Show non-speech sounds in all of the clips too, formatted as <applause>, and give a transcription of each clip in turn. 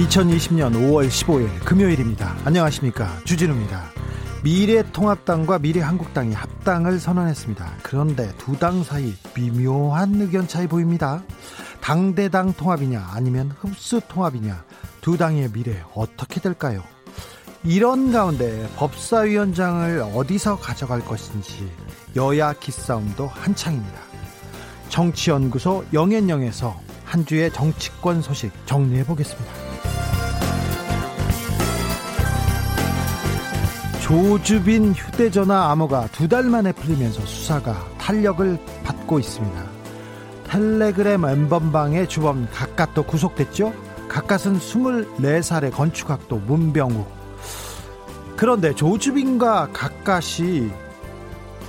2020년 5월 15일 금요일입니다. 안녕하십니까. 주진우입니다. 미래통합당과 미래한국당이 합당을 선언했습니다. 그런데 두 당 사이 미묘한 의견 차이 보입니다. 당대당 통합이냐 아니면 흡수 통합이냐 두 당의 미래 어떻게 될까요? 이런 가운데 법사위원장을 어디서 가져갈 것인지 여야 기싸움도 한창입니다. 정치연구소 영앤영에서 한 주의 정치권 소식 정리해 보겠습니다. 조주빈 휴대전화 암호가 두 달 만에 풀리면서 수사가 탄력을 받고 있습니다. 텔레그램 엠번방의 주범 각갓도 구속됐죠? 각갓은 24살의 건축학도 문병욱. 그런데 조주빈과 각갓이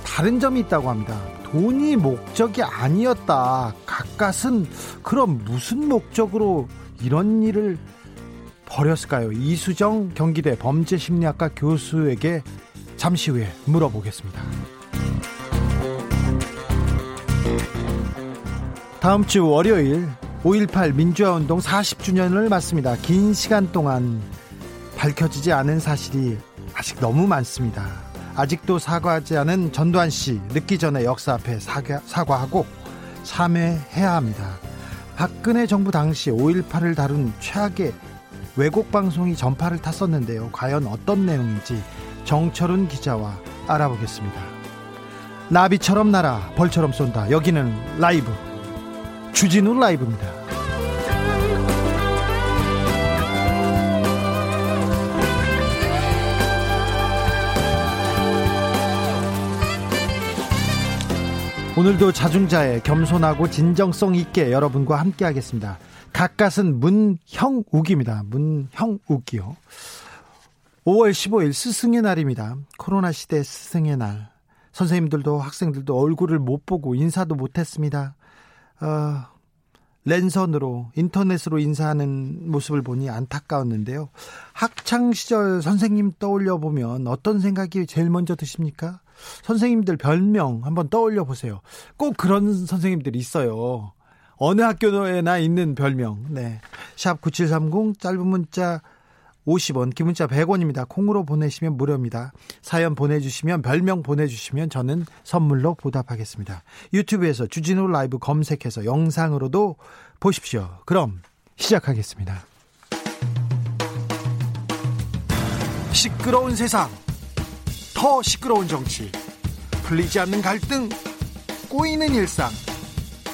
다른 점이 있다고 합니다. 돈이 목적이 아니었다. 각갓은 그럼 무슨 목적으로 이런 일을 버렸을까요? 이수정 경기대 범죄심리학과 교수에게 잠시 후에 물어보겠습니다. 다음 주 월요일 5.18 민주화운동 40주년을 맞습니다. 긴 시간 동안 밝혀지지 않은 사실이 아직 너무 많습니다. 아직도 사과하지 않은 전두환 씨 늦기 전에 역사 앞에 사과, 사과하고 참회해야 합니다. 박근혜 정부 당시 5.18을 다룬 최악의 외국 방송이 전파를 탔었는데요. 과연 어떤 내용인지 정철훈 기자와 알아보겠습니다. 나비처럼 날아 벌처럼 쏜다. 여기는 라이브 주진우 라이브입니다. 오늘도 자중자애 겸손하고 진정성 있게 여러분과 함께 하겠습니다. 가까은 문형욱입니다. 문형욱이요. 5월 15일 스승의 날입니다. 코로나 시대 스승의 날. 선생님들도 학생들도 얼굴을 못 보고 인사도 못 했습니다. 어, 랜선으로 인터넷으로 인사하는 모습을 보니 안타까웠는데요. 학창 시절 선생님 떠올려 보면 어떤 생각이 제일 먼저 드십니까? 선생님들 별명 한번 떠올려 보세요. 꼭 그런 선생님들이 있어요. 어느 학교에나 있는 별명. 네. 샵 9730 짧은 문자 50원, 기문자 100원입니다. 콩으로 보내시면 무료입니다. 사연 보내주시면 별명 보내주시면 저는 선물로 보답하겠습니다. 유튜브에서 주진우 라이브 검색해서 영상으로도 보십시오. 그럼 시작하겠습니다. 시끄러운 세상, 더 시끄러운 정치, 풀리지 않는 갈등, 꼬이는 일상.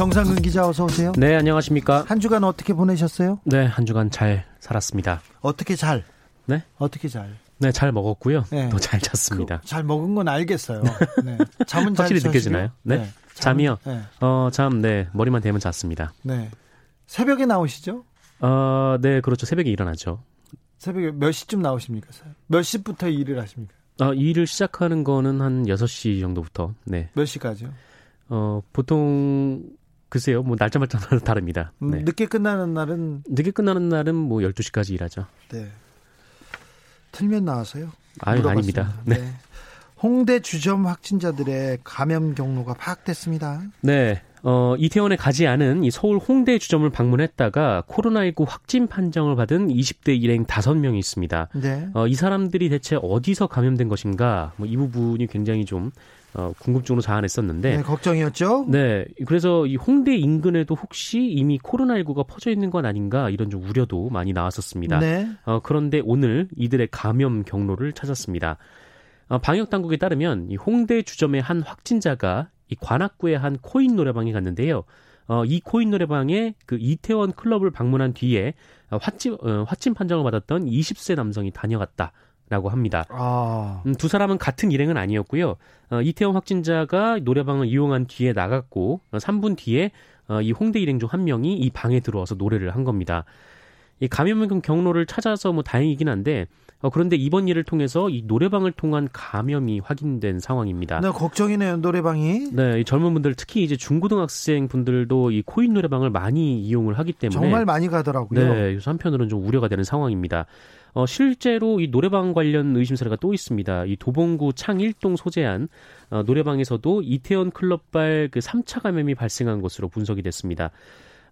정상근 기자 어서 오세요. 네, 안녕하십니까? 한 주간 어떻게 보내셨어요? 네, 한 주간 잘 살았습니다. 어떻게 잘? 네? 어떻게 잘? 네, 잘 먹었고요. 네. 또잘 잤습니다. 그, 잘 먹은 건 알겠어요. 네. 잠은 <laughs> 확실히 잘 느껴지나요? 네. 네. 잠이요? 네. 어, 잠, 네. 머리만 대면 잤습니다. 네. 새벽에 나오시죠? 어, 네, 그렇죠. 새벽에 일어나죠. 새벽에 몇 시쯤 나오십니까? 몇 시부터 일을 하십니까? 어, 일을 시작하는 거는 한 6시 정도부터. 네. 몇 시까지요? 어, 보통 글쎄요. 뭐 날짜마다 다릅니다. 음, 네. 늦게 끝나는 날은 늦게 끝나는 날은 뭐 12시까지 일하죠. 네. 틀면 나와서요. 아유. 아닙니다. 네. 네. 홍대 주점 확진자들의 감염 경로가 파악됐습니다. 네. 어, 이태원에 가지 않은 이 서울 홍대 주점을 방문했다가 코로나19 확진 판정을 받은 20대 일행 5명이 있습니다. 네. 어, 이 사람들이 대체 어디서 감염된 것인가? 뭐 이 부분이 굉장히 좀 어, 궁금증으로 자아냈었는데 네, 걱정이었죠. 네, 그래서 이 홍대 인근에도 혹시 이미 코로나19가 퍼져 있는 건 아닌가 이런 좀 우려도 많이 나왔었습니다. 네. 어, 그런데 오늘 이들의 감염 경로를 찾았습니다. 어, 방역 당국에 따르면 이 홍대 주점의 한 확진자가 이 관악구의 한 코인 노래방에 갔는데요. 어, 이 코인 노래방에 그 이태원 클럽을 방문한 뒤에 화찜, 어, 화찜 판정을 받았던 20세 남성이 다녀갔다. 라고 합니다. 아. 음, 두 사람은 같은 일행은 아니었고요. 어, 이태원 확진자가 노래방을 이용한 뒤에 나갔고 어, 3분 뒤에 어, 이 홍대 일행 중 한 명이 이 방에 들어와서 노래를 한 겁니다. 이 감염 경로를 찾아서 뭐 다행이긴 한데 어, 그런데 이번 일을 통해서 이 노래방을 통한 감염이 확인된 상황입니다. 네, 걱정이네요, 노래방이. 네, 이 젊은 분들 특히 이제 중고등학생 분들도 이 코인 노래방을 많이 이용을 하기 때문에 정말 많이 가더라고요. 네, 그래서 한편으로는 좀 우려가 되는 상황입니다. 어, 실제로 이 노래방 관련 의심 사례가 또 있습니다. 이 도봉구 창일동 소재한 어, 노래방에서도 이태원 클럽발 그 3차 감염이 발생한 것으로 분석이 됐습니다.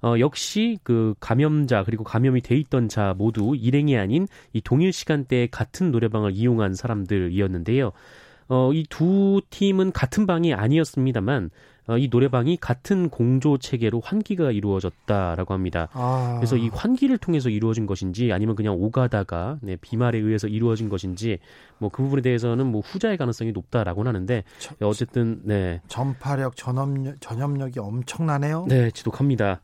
어, 역시 그 감염자 그리고 감염이 돼 있던 자 모두 일행이 아닌 이 동일 시간대에 같은 노래방을 이용한 사람들이었는데요. 어, 이 두 팀은 같은 방이 아니었습니다만 어, 이 노래방이 같은 공조 체계로 환기가 이루어졌다라고 합니다. 아. 그래서 이 환기를 통해서 이루어진 것인지 아니면 그냥 오가다가 네, 비말에 의해서 이루어진 것인지 뭐 그 부분에 대해서는 뭐 후자의 가능성이 높다라고 하는데 저, 어쨌든 네 전파력 전염력 전염력이 엄청나네요. 네, 지독합니다.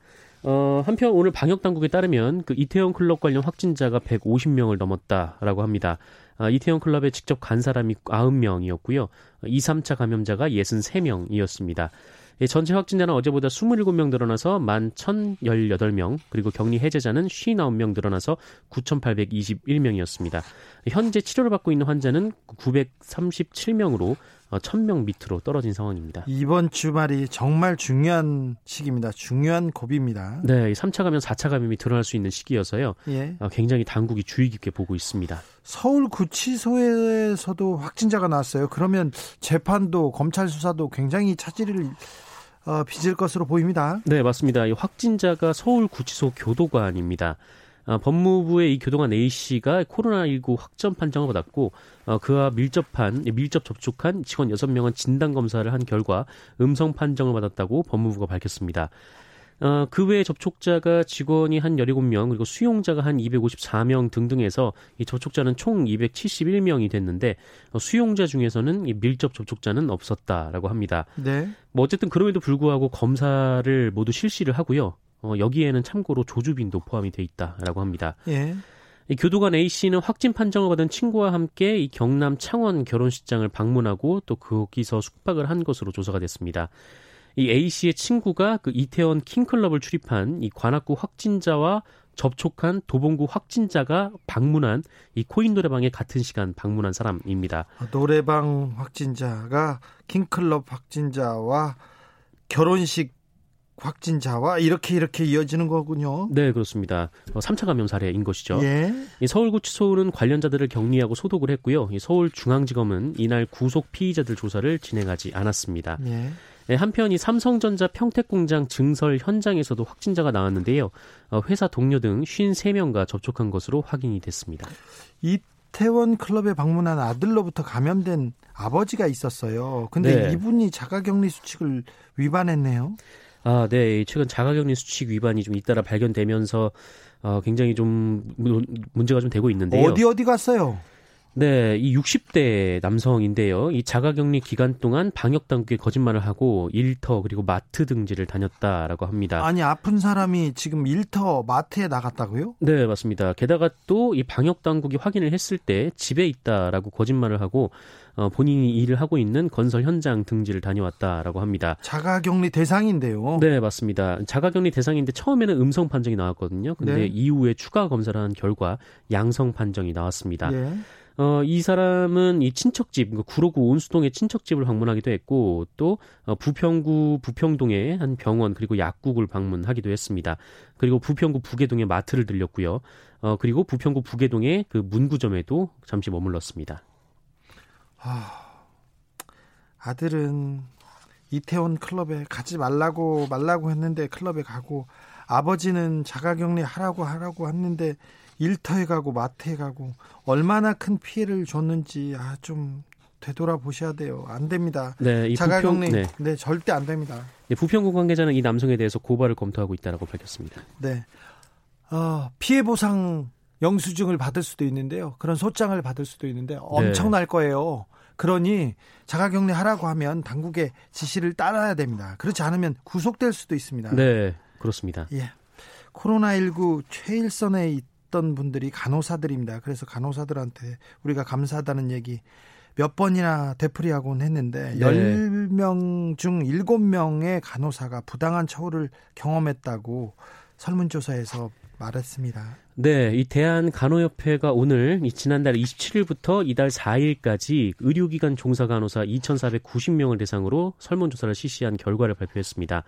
어, 한편 오늘 방역 당국에 따르면 그 이태원 클럽 관련 확진자가 150명을 넘었다라고 합니다. 아, 이태원 클럽에 직접 간 사람이 90명이었고요. 2, 3차 감염자가 63명이었습니다. 예, 전체 확진자는 어제보다 27명 늘어나서 11,018명, 그리고 격리 해제자는 59명 늘어나서 9,821명이었습니다. 현재 치료를 받고 있는 환자는 937명으로 1000명 어, 밑으로 떨어진 상황입니다. 이번 주말이 정말 중요한 시기입니다. 중요한 고비입니다. 네, 3차 감염, 4차 감염이 드러날 수 있는 시기여서요. 예. 어, 굉장히 당국이 주의 깊게 보고 있습니다. 서울 구치소에서도 확진자가 나왔어요. 그러면 재판도 검찰 수사도 굉장히 차질을 어, 빚을 것으로 보입니다. 네, 맞습니다. 이 확진자가 서울 구치소 교도관입니다. 어, 법무부의 이 교도관 A 씨가 코로나19 확정 판정을 받았고 어, 그와 밀접한 밀접 접촉한 직원 6명은 진단 검사를 한 결과 음성 판정을 받았다고 법무부가 밝혔습니다. 어, 그 외에 접촉자가 직원이 한 17명, 그리고 수용자가 한 254명 등등해서 이 접촉자는 총 271명이 됐는데 어, 수용자 중에서는 이 밀접 접촉자는 없었다라고 합니다. 네. 뭐 어쨌든 그럼에도 불구하고 검사를 모두 실시를 하고요. 어, 여기에는 참고로 조주빈도 포함이 돼 있다라고 합니다. 예. 이 교도관 A 씨는 확진 판정을 받은 친구와 함께 이 경남 창원 결혼식장을 방문하고 또 거기서 숙박을 한 것으로 조사가 됐습니다. 이 A 씨의 친구가 그 이태원 킹클럽을 출입한 이 관악구 확진자와 접촉한 도봉구 확진자가 방문한 이 코인 노래방에 같은 시간 방문한 사람입니다. 아, 노래방 확진자가 킹클럽 확진자와 결혼식 확진자와 이렇게 이렇게 이어지는 거군요. 네, 그렇습니다. 3차 어, 감염 사례인 것이죠. 예. 서울구치소는 관련자들을 격리하고 소독을 했고요. 서울중앙지검은 이날 구속 피의자들 조사를 진행하지 않았습니다. 예. 네, 한편 이 삼성전자 평택공장 증설 현장에서도 확진자가 나왔는데요. 어, 회사 동료 등 53명과 접촉한 것으로 확인이 됐습니다. 이태원 클럽에 방문한 아들로부터 감염된 아버지가 있었어요. 근데 네. 이분이 자가격리 수칙을 위반했네요. 아, 네. 최근 자가격리 수칙 위반이 좀 잇따라 발견되면서 어, 굉장히 좀 문제가 좀 되고 있는데요. 어디 어디 갔어요? 네, 이 60대 남성인데요. 이 자가격리 기간 동안 방역 당국에 거짓말을 하고 일터 그리고 마트 등지를 다녔다라고 합니다. 아니 아픈 사람이 지금 일터 마트에 나갔다고요? 네, 맞습니다. 게다가 또 이 방역 당국이 확인을 했을 때 집에 있다라고 거짓말을 하고 어, 본인이 일을 하고 있는 건설 현장 등지를 다녀왔다라고 합니다. 자가격리 대상인데요. 네, 맞습니다. 자가격리 대상인데 처음에는 음성 판정이 나왔거든요. 근데 네. 이후에 추가 검사를 한 결과 양성 판정이 나왔습니다. 네. 어, 이 사람은 이 친척집, 그러니까 구로구 온수동의 친척집을 방문하기도 했고, 또, 어, 부평구 부평동의 한 병원, 그리고 약국을 방문하기도 했습니다. 그리고 부평구 부계동의 마트를 들렸고요. 어, 그리고 부평구 부계동의 그 문구점에도 잠시 머물렀습니다. 아, 아들은 이태원 클럽에 가지 말라고 말라고 했는데 클럽에 가고 아버지는 자가격리 하라고 하라고 했는데 일터에 가고 마트에 가고 얼마나 큰 피해를 줬는지 아 좀 되돌아보셔야 돼요. 안 됩니다. 네, 이 자가격리 부평, 네. 네, 절대 안 됩니다. 네, 부평구 관계자는 이 남성에 대해서 고발을 검토하고 있다고 밝혔습니다. 네. 어, 피해 보상 영수증을 받을 수도 있는데요. 그런 소장을 받을 수도 있는데 엄청날 거예요. 그러니 자가격리 하라고 하면 당국의 지시를 따라야 됩니다. 그렇지 않으면 구속될 수도 있습니다. 네, 그렇습니다. 예. 코로나19 최일선에 있던 분들이 간호사들입니다. 그래서 간호사들한테 우리가 감사하다는 얘기 몇 번이나 되풀이하곤 했는데 네. 10명 중 7명의 간호사가 부당한 처우를 경험했다고 설문조사에서 말했습니다. 네, 이 대한간호협회가 오늘 이 지난달 27일부터 이달 4일까지 의료기관 종사 간호사 2,490명을 대상으로 설문조사를 실시한 결과를 발표했습니다.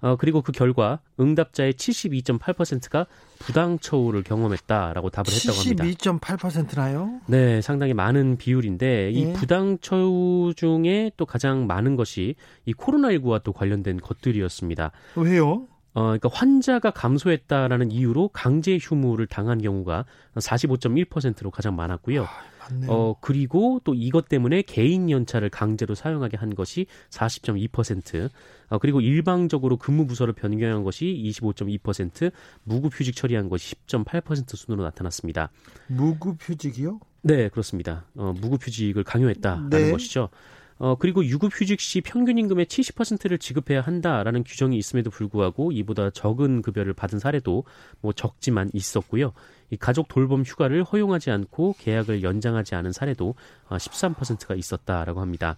어, 그리고 그 결과 응답자의 72.8%가 부당 처우를 경험했다라고 답을 했다고 합니다. 72.8%나요? 네, 상당히 많은 비율인데 이 예. 부당 처우 중에 또 가장 많은 것이 이 코로나19와 또 관련된 것들이었습니다. 왜요? 어, 그러니까 환자가 감소했다라는 이유로 강제 휴무를 당한 경우가 45.1%로 가장 많았고요. 맞네요. 어, 그리고 또 이것 때문에 개인 연차를 강제로 사용하게 한 것이 40.2%, 어, 그리고 일방적으로 근무 부서를 변경한 것이 25.2%, 무급휴직 처리한 것이 10.8% 순으로 나타났습니다. 무급휴직이요? 네, 그렇습니다. 어, 무급휴직을 강요했다라는 네. 것이죠. 어, 그리고 유급휴직 시 평균 임금의 70%를 지급해야 한다라는 규정이 있음에도 불구하고 이보다 적은 급여를 받은 사례도 뭐 적지만 있었고요. 이 가족 돌봄 휴가를 허용하지 않고 계약을 연장하지 않은 사례도 어, 13%가 있었다라고 합니다.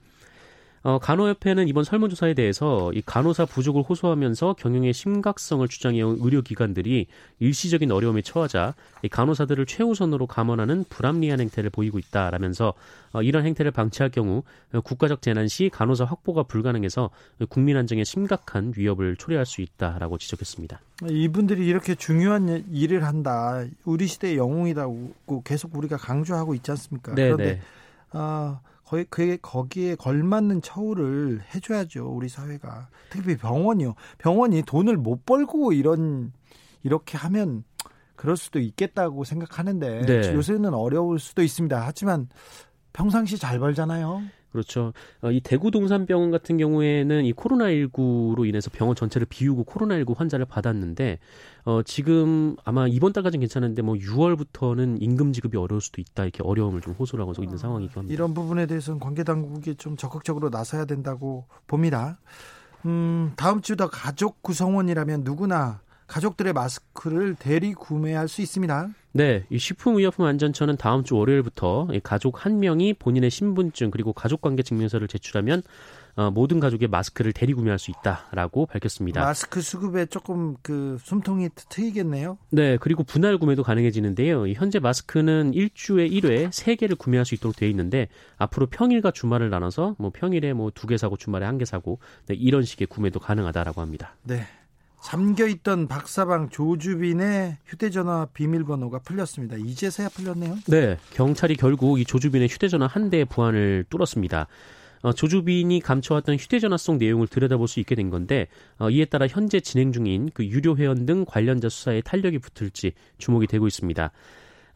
어, 간호협회는 이번 설문조사에 대해서 이 간호사 부족을 호소하면서 경영의 심각성을 주장해온 의료기관들이 일시적인 어려움에 처하자 이 간호사들을 최우선으로 감원하는 불합리한 행태를 보이고 있다라면서 어, 이런 행태를 방치할 경우 어, 국가적 재난 시 간호사 확보가 불가능해서 국민 안정에 심각한 위협을 초래할 수 있다라고 지적했습니다. 이분들이 이렇게 중요한 일을 한다. 우리 시대의 영웅이라고 계속 우리가 강조하고 있지 않습니까? 네, 그런데 네. 아, 거의 그에 거기에 걸맞는 처우를 해줘야죠 우리 사회가. 특히 병원이요. 병원이 돈을 못 벌고 이런 이렇게 하면 그럴 수도 있겠다고 생각하는데 네. 요새는 어려울 수도 있습니다. 하지만 평상시 잘 벌잖아요 그렇죠. 어, 이 대구 동산병원 같은 경우에는 이 코로나19로 인해서 병원 전체를 비우고 코로나19 환자를 받았는데 어, 지금 아마 이번 달까지는 괜찮은데 뭐 6월부터는 임금 지급이 어려울 수도 있다 이렇게 어려움을 좀 호소를 하고 있는 상황이기도 합니다. 이런 부분에 대해서는 관계 당국이 좀 적극적으로 나서야 된다고 봅니다. 음, 다음 주도 가족 구성원이라면 누구나 가족들의 마스크를 대리 구매할 수 있습니다. 네, 이 식품의약품안전처는 다음 주 월요일부터 이 가족 한 명이 본인의 신분증 그리고 가족관계 증명서를 제출하면 어, 모든 가족의 마스크를 대리 구매할 수 있다라고 밝혔습니다. 마스크 수급에 조금 그 숨통이 트이겠네요. 네, 그리고 분할 구매도 가능해지는데요. 이 현재 마스크는 일주에 1회 3개를 구매할 수 있도록 되어 있는데 앞으로 평일과 주말을 나눠서 뭐 평일에 뭐 두 개 사고 주말에 한 개 사고 네, 이런 식의 구매도 가능하다라고 합니다. 네. 잠겨있던 박사방 조주빈의 휴대전화 비밀번호가 풀렸습니다. 이제서야 풀렸네요. 네, 경찰이 결국 이 조주빈의 휴대전화 한 대의 보안을 뚫었습니다. 어, 조주빈이 감춰왔던 휴대전화 속 내용을 들여다볼 수 있게 된 건데 어, 이에 따라 현재 진행 중인 그 유료 회원 등 관련자 수사에 탄력이 붙을지 주목이 되고 있습니다.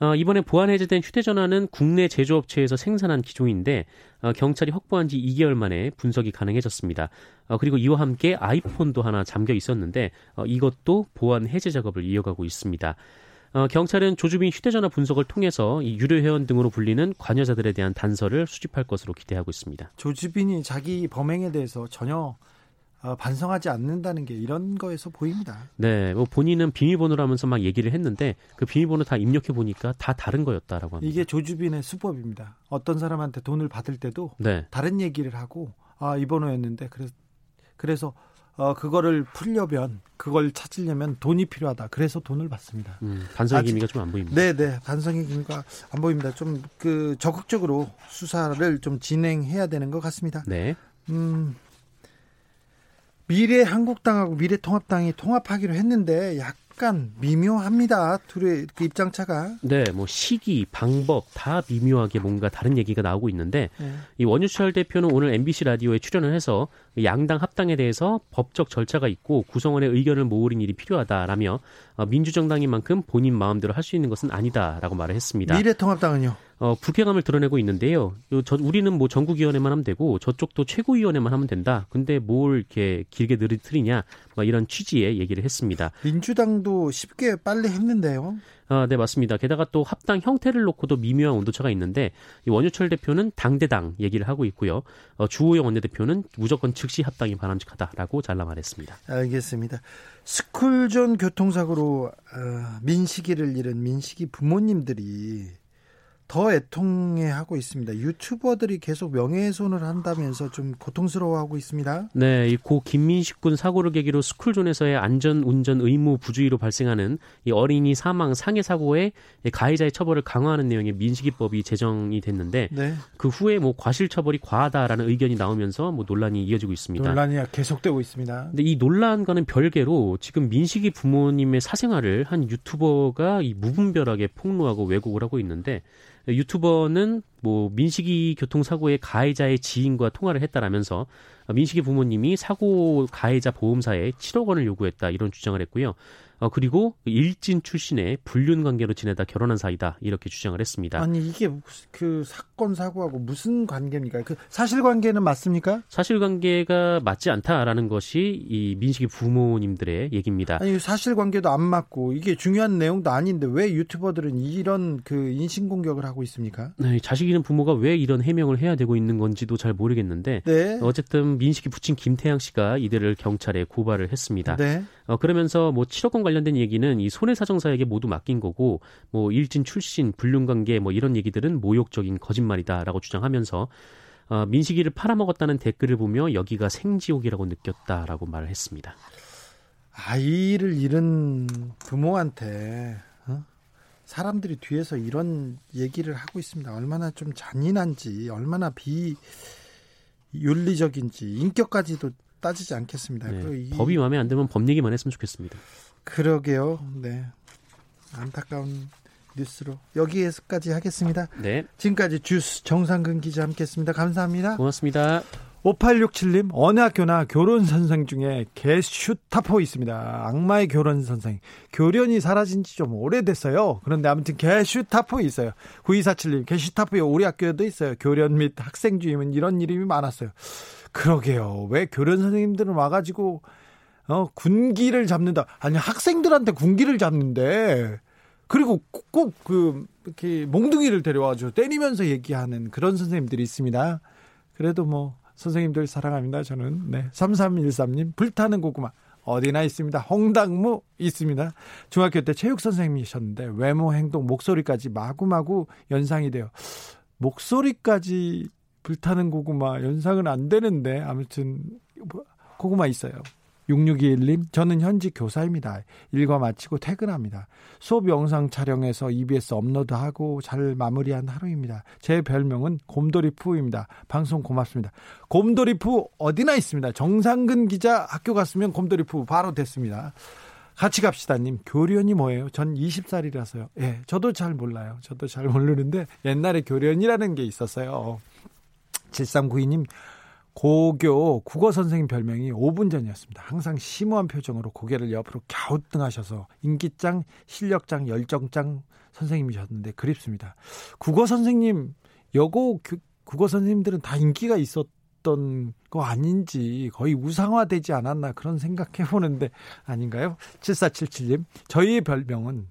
어, 이번에 보안 해제된 휴대전화는 국내 제조업체에서 생산한 기종인데 어, 경찰이 확보한 지 2개월 만에 분석이 가능해졌습니다. 어, 그리고 이와 함께 아이폰도 하나 잠겨 있었는데 어, 이것도 보안 해제 작업을 이어가고 있습니다. 어, 경찰은 조주빈 휴대전화 분석을 통해서 이 유료 회원 등으로 불리는 관여자들에 대한 단서를 수집할 것으로 기대하고 있습니다. 조주빈이 자기 범행에 대해서 전혀 어, 반성하지 않는다는 게 이런 거에서 보입니다. 네, 뭐 본인은 비밀번호라면서 막 얘기를 했는데 그 비밀번호 다 입력해 보니까 다 다른 거였다라고 합니다. 이게 조주빈의 수법입니다. 어떤 사람한테 돈을 받을 때도 네, 다른 얘기를 하고 아, 이 번호였는데 그래서 그래서 어, 그거를 풀려면 그걸 찾으려면 돈이 필요하다. 그래서 돈을 받습니다. 음, 반성의 기미가 좀 안 보입니다. 네, 네. 반성의 기미가 안 보입니다. 좀 그 적극적으로 수사를 좀 진행해야 되는 것 같습니다. 네, 음, 미래 한국당하고 미래 통합당이 통합하기로 했는데 약간 미묘합니다. 둘의 그 입장차가. 네, 뭐 시기, 방법 다 미묘하게 뭔가 다른 얘기가 나오고 있는데 네. 이 원유철 대표는 오늘 MBC 라디오에 출연을 해서 양당 합당에 대해서 법적 절차가 있고 구성원의 의견을 모으는 일이 필요하다라며 어, 민주정당인 만큼 본인 마음대로 할 수 있는 것은 아니다라고 말을 했습니다. 미래 통합당은요. 어, 불쾌감을 드러내고 있는데요. 저, 우리는 뭐 전국위원회만 하면 되고 저쪽도 최고위원회만 하면 된다. 근데 뭘 이렇게 길게 늘어뜨리냐, 막 이런 취지의 얘기를 했습니다. 민주당도 쉽게 빨리 했는데요. 아, 네, 맞습니다. 게다가 또 합당 형태를 놓고도 미묘한 온도차가 있는데 이 원유철 대표는 당대당 얘기를 하고 있고요. 어, 주호영 원내대표는 무조건 즉시 합당이 바람직하다라고 잘라 말했습니다. 알겠습니다. 스쿨존 교통사고로 어, 민식이를 잃은 민식이 부모님들이 더 애통해하고 있습니다. 유튜버들이 계속 명예훼손을 한다면서 좀 고통스러워하고 있습니다. 네, 이 고 김민식 군 사고를 계기로 스쿨존에서의 안전 운전 의무 부주의로 발생하는 이 어린이 사망 상해 사고에 가해자의 처벌을 강화하는 내용의 민식이법이 제정이 됐는데 네. 그 후에 뭐 과실 처벌이 과하다라는 의견이 나오면서 뭐 논란이 이어지고 있습니다. 논란이 계속되고 있습니다. 근데 이 논란과는 별개로 지금 민식이 부모님의 사생활을 한 유튜버가 이 무분별하게 폭로하고 왜곡을 하고 있는데 유튜버는 뭐 민식이 교통사고의 가해자의 지인과 통화를 했다라면서 민식이 부모님이 사고 가해자 보험사에 7억 원을 요구했다 이런 주장을 했고요. 어, 그리고 일진 출신의 불륜 관계로 지내다 결혼한 사이다 이렇게 주장을 했습니다. 아니 이게 그 사건 사고하고 무슨 관계입니까? 그 사실관계는 맞습니까? 사실관계가 맞지 않다라는 것이 이 민식이 부모님들의 얘기입니다. 아니 사실관계도 안 맞고 이게 중요한 내용도 아닌데 왜 유튜버들은 이런 그 인신공격을 하고 있습니까? 네, 자식 잃은 부모가 왜 이런 해명을 해야 되고 있는 건지도 잘 모르겠는데 네. 어쨌든 민식이 부친 김태양 씨가 이들을 경찰에 고발을 했습니다. 네. 어, 그러면서 뭐 7억 원 관련된 얘기는 이 손해사정사에게 모두 맡긴 거고 뭐 일진 출신 불륜 관계 뭐 이런 얘기들은 모욕적인 거짓말이다라고 주장하면서 어, 민식이를 팔아먹었다는 댓글을 보며 여기가 생지옥이라고 느꼈다라고 말을 했습니다. 아이를 잃은 부모한테 어? 사람들이 뒤에서 이런 얘기를 하고 있습니다. 얼마나 좀 잔인한지, 얼마나 비윤리적인지, 인격까지도 따지지 않겠습니다. 네, 법이 마음에 안 들면 법 얘기만 했으면 좋겠습니다. 그러게요. 네. 안타까운 뉴스로 여기에서까지 하겠습니다. 네. 지금까지 주스 정상근 기자 함께했습니다. 감사합니다. 고맙습니다. 5867님 어느 학교나 교련 선생 중에 개슈타포 있습니다. 악마의 교련 선생. 교련이 사라진 지 좀 오래됐어요. 그런데 아무튼 개슈타포 있어요. 9247님 개슈타포 우리 학교에도 있어요. 교련 및 학생 주임은 이런 이름이 많았어요. 그러게요. 왜 교련 선생님들은 와가지고 어 군기를 잡는다. 아니 학생들한테 군기를 잡는데 그리고 꼭 그 이렇게 몽둥이를 데려와가지고 때리면서 얘기하는 그런 선생님들이 있습니다. 그래도 뭐 선생님들 사랑합니다. 저는 네 3313님 불타는 고구마 어디나 있습니다. 홍당무 있습니다. 중학교 때 체육 선생님이셨는데 외모, 행동, 목소리까지 마구마구 연상이 돼요. 목소리까지 불타는 고구마 연상은 안 되는데 아무튼 뭐, 고구마 있어요. 6621님, 저는 현직 교사입니다. 일과 마치고 퇴근합니다. 수업 영상 촬영해서 EBS 업로드하고 잘 마무리한 하루입니다. 제 별명은 곰돌이푸입니다. 방송 고맙습니다. 곰돌이푸 어디나 있습니다. 정상근 기자 학교 갔으면 곰돌이푸 바로 됐습니다. 같이 갑시다님. 교련이 뭐예요? 전 20살이라서요. 예, 저도 잘 몰라요. 저도 잘 모르는데 옛날에 교련이라는 게 있었어요. 7392님, 고교 국어 선생님 별명이 5분 전이었습니다. 항상 심오한 표정으로 고개를 옆으로 갸우뚱하셔서 인기짱, 실력짱, 열정짱 선생님이셨는데 그립습니다. 국어 선생님, 여고 국어 선생님들은 다 인기가 있었던 거 아닌지 거의 우상화되지 않았나 그런 생각해 보는데 아닌가요? 7477님, 저희의 별명은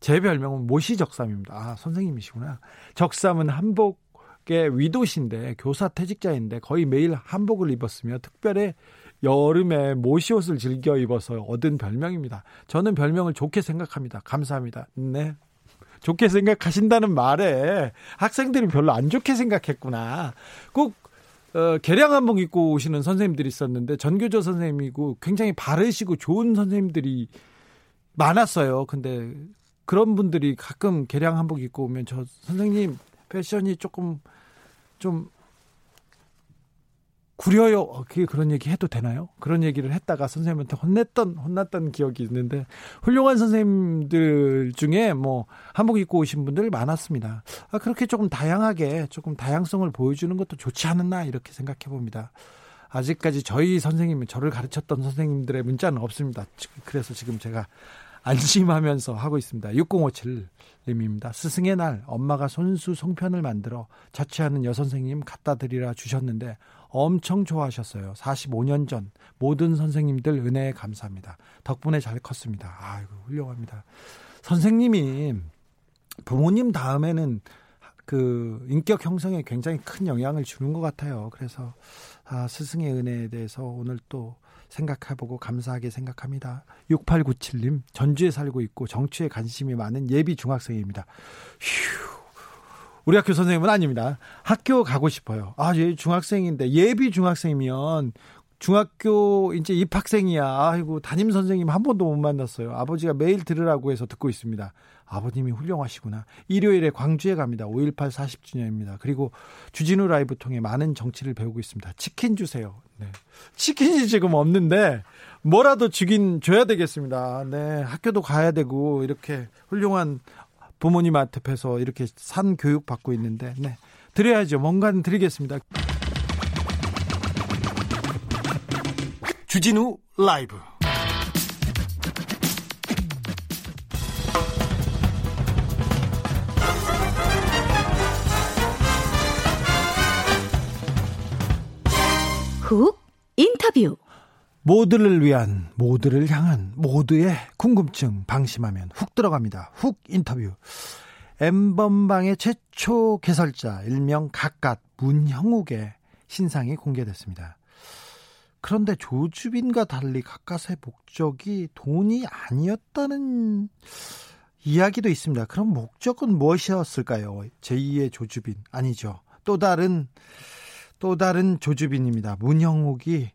제 별명은 모시 적삼입니다. 아, 선생님이시구나. 적삼은 한복 게 위도신데 교사 퇴직자인데 거의 매일 한복을 입었으며 특별히 여름에 모시옷을 즐겨 입어서 얻은 별명입니다. 저는 별명을 좋게 생각합니다. 감사합니다. 네. 좋게 생각하신다는 말에 학생들이 별로 안 좋게 생각했구나. 꼭 어, 개량 한복 입고 오시는 선생님들이 있었는데 전교조 선생님이고 굉장히 바르시고 좋은 선생님들이 많았어요. 근데 그런 분들이 가끔 개량 한복 입고 오면 저 선생님 패션이 조금 좀 구려요. 어, 그게 그런 얘기 해도 되나요? 그런 얘기를 했다가 선생님한테 혼냈던, 혼났던 기억이 있는데, 훌륭한 선생님들 중에 뭐, 한복 입고 오신 분들 많았습니다. 아, 그렇게 조금 다양하게, 조금 다양성을 보여주는 것도 좋지 않았나, 이렇게 생각해 봅니다. 아직까지 저희 선생님이 저를 가르쳤던 선생님들의 문자는 없습니다. 그래서 지금 제가 안심하면서 하고 있습니다. 6057님입니다. 스승의 날 엄마가 손수 송편을 만들어 자취하는 여선생님 갖다 드리라 주셨는데 엄청 좋아하셨어요. 45년 전 모든 선생님들 은혜에 감사합니다. 덕분에 잘 컸습니다. 아이고 훌륭합니다. 선생님이 부모님 다음에는 그 인격 형성에 굉장히 큰 영향을 주는 것 같아요. 그래서 아, 스승의 은혜에 대해서 오늘 또 생각해보고 감사하게 생각합니다. 6897님, 전주에 살고 있고 정치에 관심이 많은 예비 중학생입니다. 휴. 우리 학교 선생님은 아닙니다. 학교 가고 싶어요. 아, 예, 중학생인데 예비 중학생이면 중학교 이제 입학생이야. 아이고 담임 선생님 한 번도 못 만났어요. 아버지가 매일 들으라고 해서 듣고 있습니다. 아버님이 훌륭하시구나. 일요일에 광주에 갑니다. 5.18 40주년입니다. 그리고 주진우 라이브 통해 많은 정치를 배우고 있습니다. 치킨 주세요. 네. 치킨이 지금 없는데 뭐라도 주긴 줘야 되겠습니다. 네. 학교도 가야 되고 이렇게 훌륭한 부모님 앞에서 이렇게 산 교육 받고 있는데 네. 드려야죠. 뭔가는 드리겠습니다. 주진우 라이브 훅 인터뷰 모두를 위한 모두를 향한 모두의 궁금증 방심하면 훅 들어갑니다. 훅 인터뷰 엠번방의 최초 개설자 일명 각갓 문형욱의 신상이 공개됐습니다. 그런데 조주빈과 달리 각각의 목적이 돈이 아니었다는 이야기도 있습니다. 그럼 목적은 무엇이었을까요? 제2의 조주빈 아니죠. 또 다른 또 다른 조주빈입니다. 문형욱이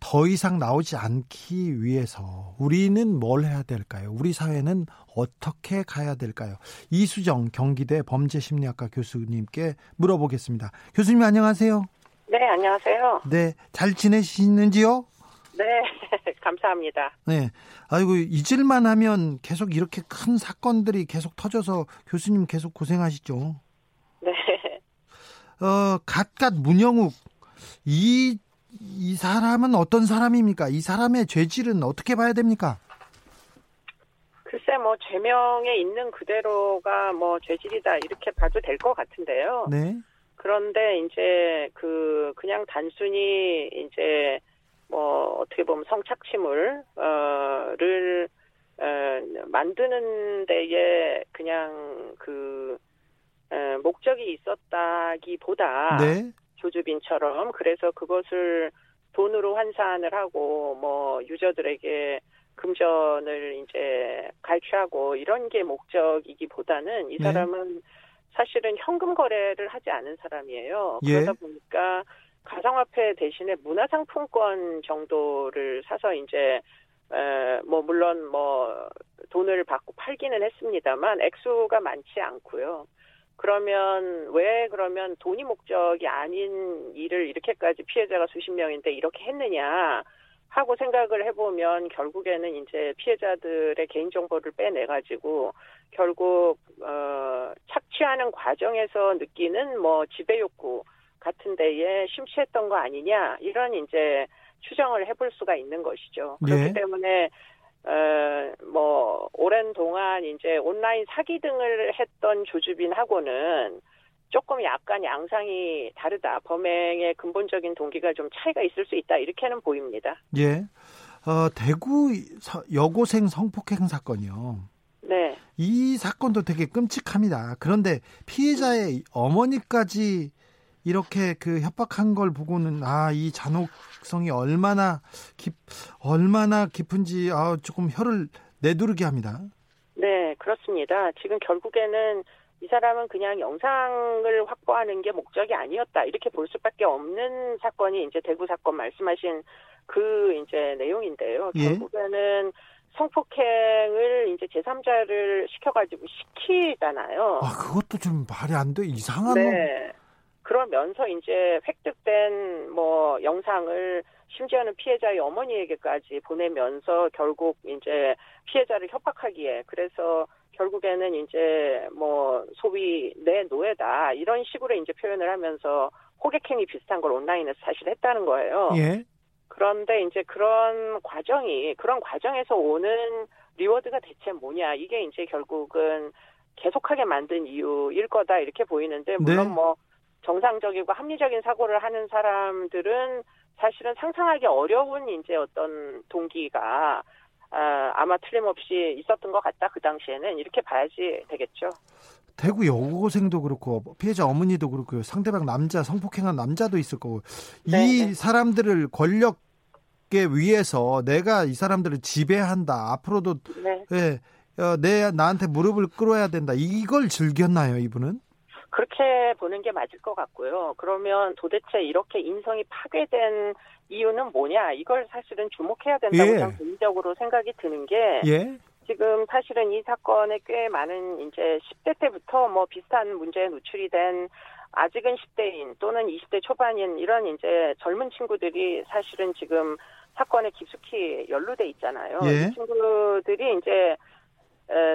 더 이상 나오지 않기 위해서 우리는 뭘 해야 될까요? 우리 사회는 어떻게 가야 될까요? 이수정 경기대 범죄심리학과 교수님께 물어보겠습니다. 교수님 안녕하세요. 네, 안녕하세요. 네, 잘 지내시는지요? 네, <laughs> 감사합니다. 네, 아이고 잊을만 하면 계속 이렇게 큰 사건들이 계속 터져서 교수님 계속 고생하시죠. 네. 어, 갓갓 문영욱 이, 이 사람은 어떤 사람입니까? 이 사람의 죄질은 어떻게 봐야 됩니까? 글쎄, 뭐, 죄명에 있는 그대로가 뭐, 죄질이다, 이렇게 봐도 될 것 같은데요. 네. 그런데 이제 그 그냥 단순히 이제 뭐 어떻게 보면 성착취물 어를 어, 만드는 데에 그냥 그 어, 목적이 있었다기보다 네. 조주빈처럼 그래서 그것을 돈으로 환산을 하고 뭐 유저들에게 금전을 이제 갈취하고 이런 게 목적이기보다는 이 네. 사람은 사실은 현금 거래를 하지 않은 사람이에요. 예. 그러다 보니까 가상화폐 대신에 문화상품권 정도를 사서 이제 에, 뭐 물론 뭐 돈을 받고 팔기는 했습니다만 액수가 많지 않고요. 그러면 왜 그러면 돈이 목적이 아닌 일을 이렇게까지 피해자가 수십 명인데 이렇게 했느냐 하고 생각을 해보면 결국에는 이제 피해자들의 개인 정보를 빼내 가지고 결국 어 착취하는 과정에서 느끼는 뭐 지배 욕구 같은 데에 심취했던 거 아니냐 이런 이제 추정을 해볼 수가 있는 것이죠. 그렇기 예. 때문에 어 뭐 오랜 동안 이제 온라인 사기 등을 했던 조주빈하고는 조금 약간 양상이 다르다. 범행의 근본적인 동기가 좀 차이가 있을 수 있다. 이렇게는 보입니다. 예. 어, 대구 서- 여고생 성폭행 사건이요. 네. 이 사건도 되게 끔찍합니다. 그런데 피해자의 어머니까지 이렇게 그 협박한 걸 보고는 아 이 잔혹성이 얼마나 깊 얼마나 깊은지 아 조금 혀를 내두르게 합니다. 네, 그렇습니다. 지금 결국에는 이 사람은 그냥 영상을 확보하는 게 목적이 아니었다. 이렇게 볼 수밖에 없는 사건이 이제 대구 사건 말씀하신 그 이제 내용인데요. 예. 결국에는 성폭행을 이제 제3자를 시켜가지고 시키잖아요. 아 그것도 좀 말이 안 돼. 이상한 네. 그러면서 이제 획득된 뭐 영상을 심지어는 피해자의 어머니에게까지 보내면서 결국 이제 피해자를 협박하기에 그래서 결국에는 이제 뭐 소위 내 노예다 이런 식으로 이제 표현을 하면서 호객행위 비슷한 걸 온라인에서 사실 했다는 거예요. 예. 그런데 이제 그런 과정이 그런 과정에서 오는 리워드가 대체 뭐냐 이게 이제 결국은 계속하게 만든 이유일 거다 이렇게 보이는데 물론 네. 뭐 정상적이고 합리적인 사고를 하는 사람들은 사실은 상상하기 어려운 이제 어떤 동기가 아, 아마 틀림없이 있었던 것 같다 그 당시에는 이렇게 봐야지 되겠죠. 대구 여고생도 그렇고 피해자 어머니도 그렇고 상대방 남자 성폭행한 남자도 있을 거고 이 네, 네. 사람들을 권력에 위해서 내가 이 사람들을 지배한다 앞으로도 네. 예, 어, 내 나한테 무릎을 꿇어야 된다 이걸 즐겼나요 이분은? 그렇게 보는 게 맞을 것 같고요. 그러면 도대체 이렇게 인성이 파괴된 이유는 뭐냐? 이걸 사실은 주목해야 된다고 예. 저는 개인적으로 생각이 드는 게 예, 지금 사실은 이 사건에 꽤 많은 이제 10대 때부터 뭐 비슷한 문제에 노출이 된 아직은 10대인 또는 20대 초반인 이런 이제 젊은 친구들이 사실은 지금 사건에 깊숙이 연루돼 있잖아요. 예. 이 친구들이 이제 에,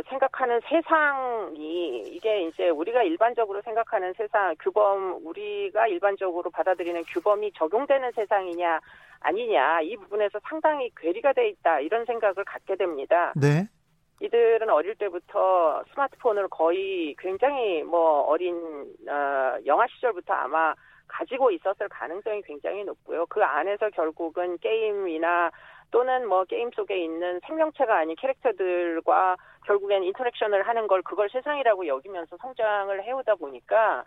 생각하는 세상이 이게 이제 우리가 일반적으로 생각하는 세상 규범 우리가 일반적으로 받아들이는 규범이 적용되는 세상이냐 아니냐 이 부분에서 상당히 괴리가 돼 있다 이런 생각을 갖게 됩니다. 네, 이들은 어릴 때부터 스마트폰을 거의 굉장히 뭐 어린 어, 영아 시절부터 아마 가지고 있었을 가능성이 굉장히 높고요. 그 안에서 결국은 게임이나 또는 뭐 게임 속에 있는 생명체가 아닌 캐릭터들과 결국엔 인터랙션을 하는 걸 그걸 세상이라고 여기면서 성장을 해오다 보니까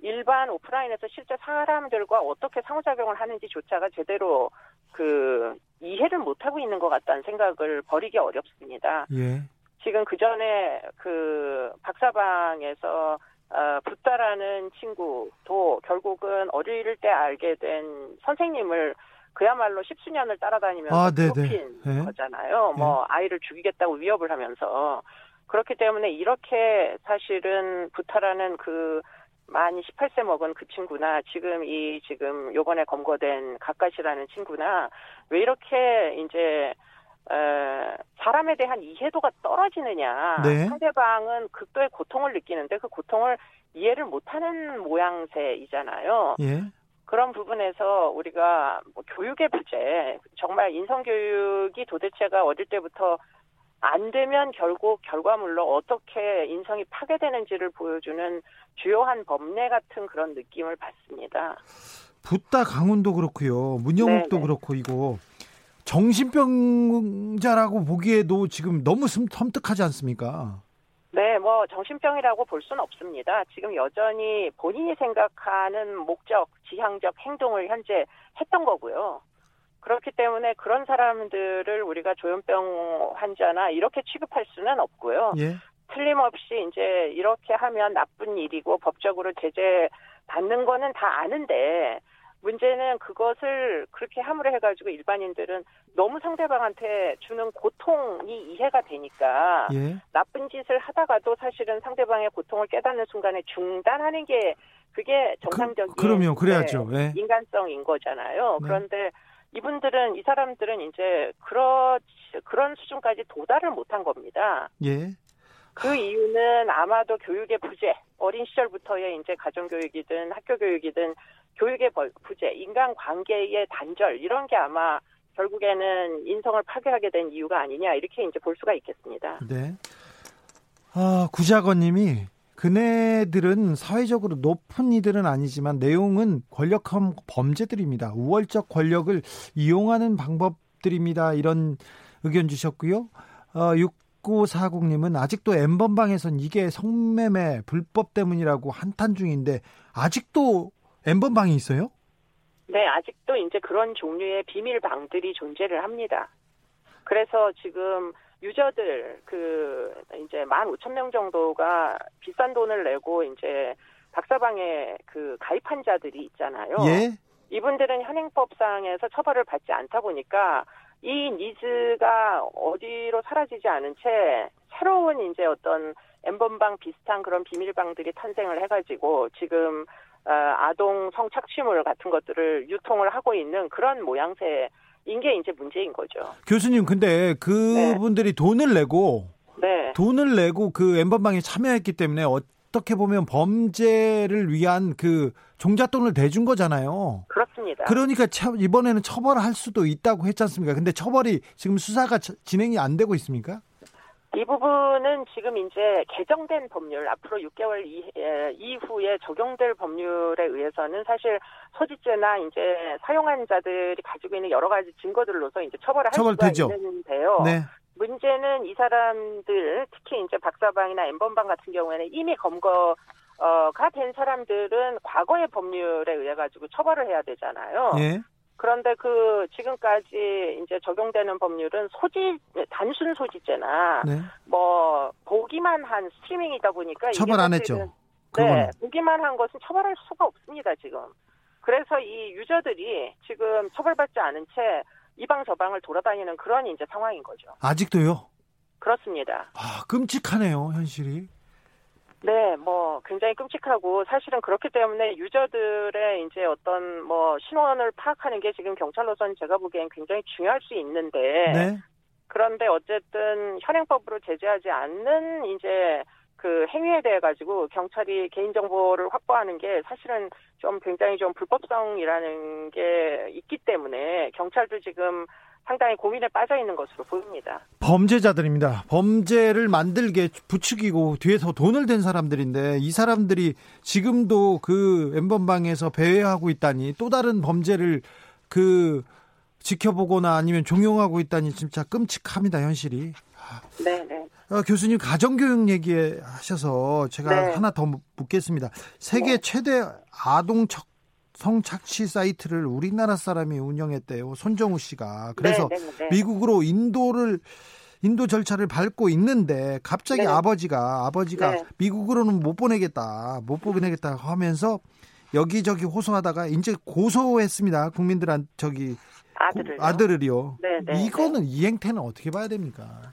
일반 오프라인에서 실제 사람들과 어떻게 상호작용을 하는지조차가 제대로 그 이해를 못하고 있는 것 같다는 생각을 버리기 어렵습니다. 예, 지금 그 전에 그 박사방에서 어, 붓다라는 친구도 결국은 어릴 때 알게 된 선생님을 그야말로 십수년을 따라다니면서 아, 네네. 괴롭힌 네. 거잖아요. 뭐 아이를 죽이겠다고 위협을 하면서 그렇기 때문에 이렇게 사실은 부타라는 그 만 18세 먹은 그 친구나 지금 이 지금 요번에 검거된 가까시라는 친구나 왜 이렇게 이제 에, 사람에 대한 이해도가 떨어지느냐. 네. 상대방은 극도의 고통을 느끼는데 그 고통을 이해를 못하는 모양새이잖아요. 예, 그런 부분에서 우리가 뭐 교육의 부재, 정말 인성교육이 도대체가 어릴 때부터 안 되면 결국 결과물로 어떻게 인성이 파괴되는지를 보여주는 주요한 법례 같은 그런 느낌을 받습니다. 붓다 강훈도 그렇고요, 문영욱도 네네. 그렇고 이거 정신병자라고 보기에도 지금 너무 섬- 섬뜩하지 않습니까? 네, 뭐 정신병이라고 볼 수는 없습니다. 지금 여전히 본인이 생각하는 목적, 지향적 행동을 현재 했던 거고요. 그렇기 때문에 그런 사람들을 우리가 조현병 환자나 이렇게 취급할 수는 없고요. 예, 틀림없이 이제 이렇게 하면 나쁜 일이고 법적으로 제재 받는 거는 다 아는데 문제는 그것을 그렇게 함으로 해가지고 일반인들은 너무 상대방한테 주는 고통이 이해가 되니까 예, 나쁜 짓을 하다가도 사실은 상대방의 고통을 깨닫는 순간에 중단하는 게 그게 정상적인 그, 그럼요, 그래야죠. 네, 예. 인간성인 거잖아요. 네. 그런데 이분들은 이 사람들은 이제 그런 그런 수준까지 도달을 못한 겁니다. 예, 그 이유는 아마도 교육의 부재, 어린 시절부터의 이제 가정 교육이든 학교 교육이든 교육의 벌- 부재, 인간관계의 단절 이런 게 아마 결국에는 인성을 파괴하게 된 이유가 아니냐 이렇게 이제 볼 수가 있겠습니다. 네. 아, 구자건님이 그네들은 사회적으로 높은 이들은 아니지만 내용은 권력형 범죄들입니다. 우월적 권력을 이용하는 방법들입니다. 이런 의견 주셨고요. 어, 6940님은 아직도 엠번방에선 이게 성매매 불법 때문이라고 한탄 중인데 아직도 엠번방이 있어요? 네, 아직도 이제 그런 종류의 비밀 방들이 존재를 합니다. 그래서 지금 유저들 그 이제 만 오천 명 정도가 비싼 돈을 내고 이제 박사방에 그 가입한 자들이 있잖아요. 예. 이분들은 현행법상에서 처벌을 받지 않다 보니까 이 니즈가 어디로 사라지지 않은 채 새로운 이제 어떤 엠번방 비슷한 그런 비밀방들이 탄생을 해가지고 지금 어, 아동 성착취물 같은 것들을 유통을 하고 있는 그런 모양새 인 게 이제 문제인 거죠. 교수님 근데 그분들이 돈을 내고 네. 돈을 내고 그 엠번방에 참여했기 때문에 어떻게 보면 범죄를 위한 그 종잣돈을 대준 거잖아요. 그렇습니다. 그러니까 처- 이번에는 처벌할 수도 있다고 했지 않습니까? 근데 처벌이 지금 수사가 저- 진행이 안 되고 있습니까? 이 부분은 지금 이제 개정된 법률 앞으로 6개월 이후에 적용될 법률에 의해서는 사실 소지죄나 이제 사용한 자들이 가지고 있는 여러 가지 증거들로서 이제 처벌을 할 처벌되죠. 수가 있는데요. 네. 문제는 이 사람들 특히 이제 박사방이나 엠번방 같은 경우에는 이미 검거 어가 된 사람들은 과거의 법률에 의해 가지고 처벌을 해야 되잖아요. 예. 그런데 그 지금까지 이제 적용되는 법률은 소지 단순 소지죄나 네. 뭐 보기만 한 스트리밍이다 보니까 처벌 안 했죠. 네, 보기만 한 것은 처벌할 수가 없습니다 지금. 그래서 이 유저들이 지금 처벌받지 않은 채 이방 저방을 돌아다니는 그런 이제 상황인 거죠. 아직도요? 그렇습니다. 아 끔찍하네요 현실이. 네, 뭐 굉장히 끔찍하고 사실은 그렇기 때문에 유저들의 이제 어떤 뭐 신원을 파악하는 게 지금 경찰로서는 제가 보기엔 굉장히 중요할 수 있는데 네. 그런데 어쨌든 현행법으로 제재하지 않는 이제 그 행위에 대해 가지고 경찰이 개인 정보를 확보하는 게 사실은 좀 굉장히 좀 불법성이라는 게 있기 때문에 경찰도 지금 상당히 고민에 빠져 있는 것으로 보입니다. 범죄자들입니다. 범죄를 만들게 부추기고 뒤에서 돈을 댄 사람들인데 이 사람들이 지금도 그 엠번방에서 배회하고 있다니 또 다른 범죄를 그 지켜보거나 아니면 종용하고 있다니 진짜 끔찍합니다 현실이. 네, 네. 어, 교수님 가정교육 얘기하셔서 제가 네. 하나 더 묻겠습니다. 세계 네. 최대 아동 척 성착취 사이트를 우리나라 사람이 운영했대요. 손정우 씨가. 그래서 네, 네, 네. 미국으로 인도를 인도 절차를 밟고 있는데 갑자기 네. 아버지가 아버지가 네. 미국으로는 못 보내겠다. 못 보내겠다 하면서 여기저기 호소하다가 이제 고소했습니다. 국민들한 저기 아들을요. 아들을요. 이거는 이 행태는 어떻게 봐야 됩니까?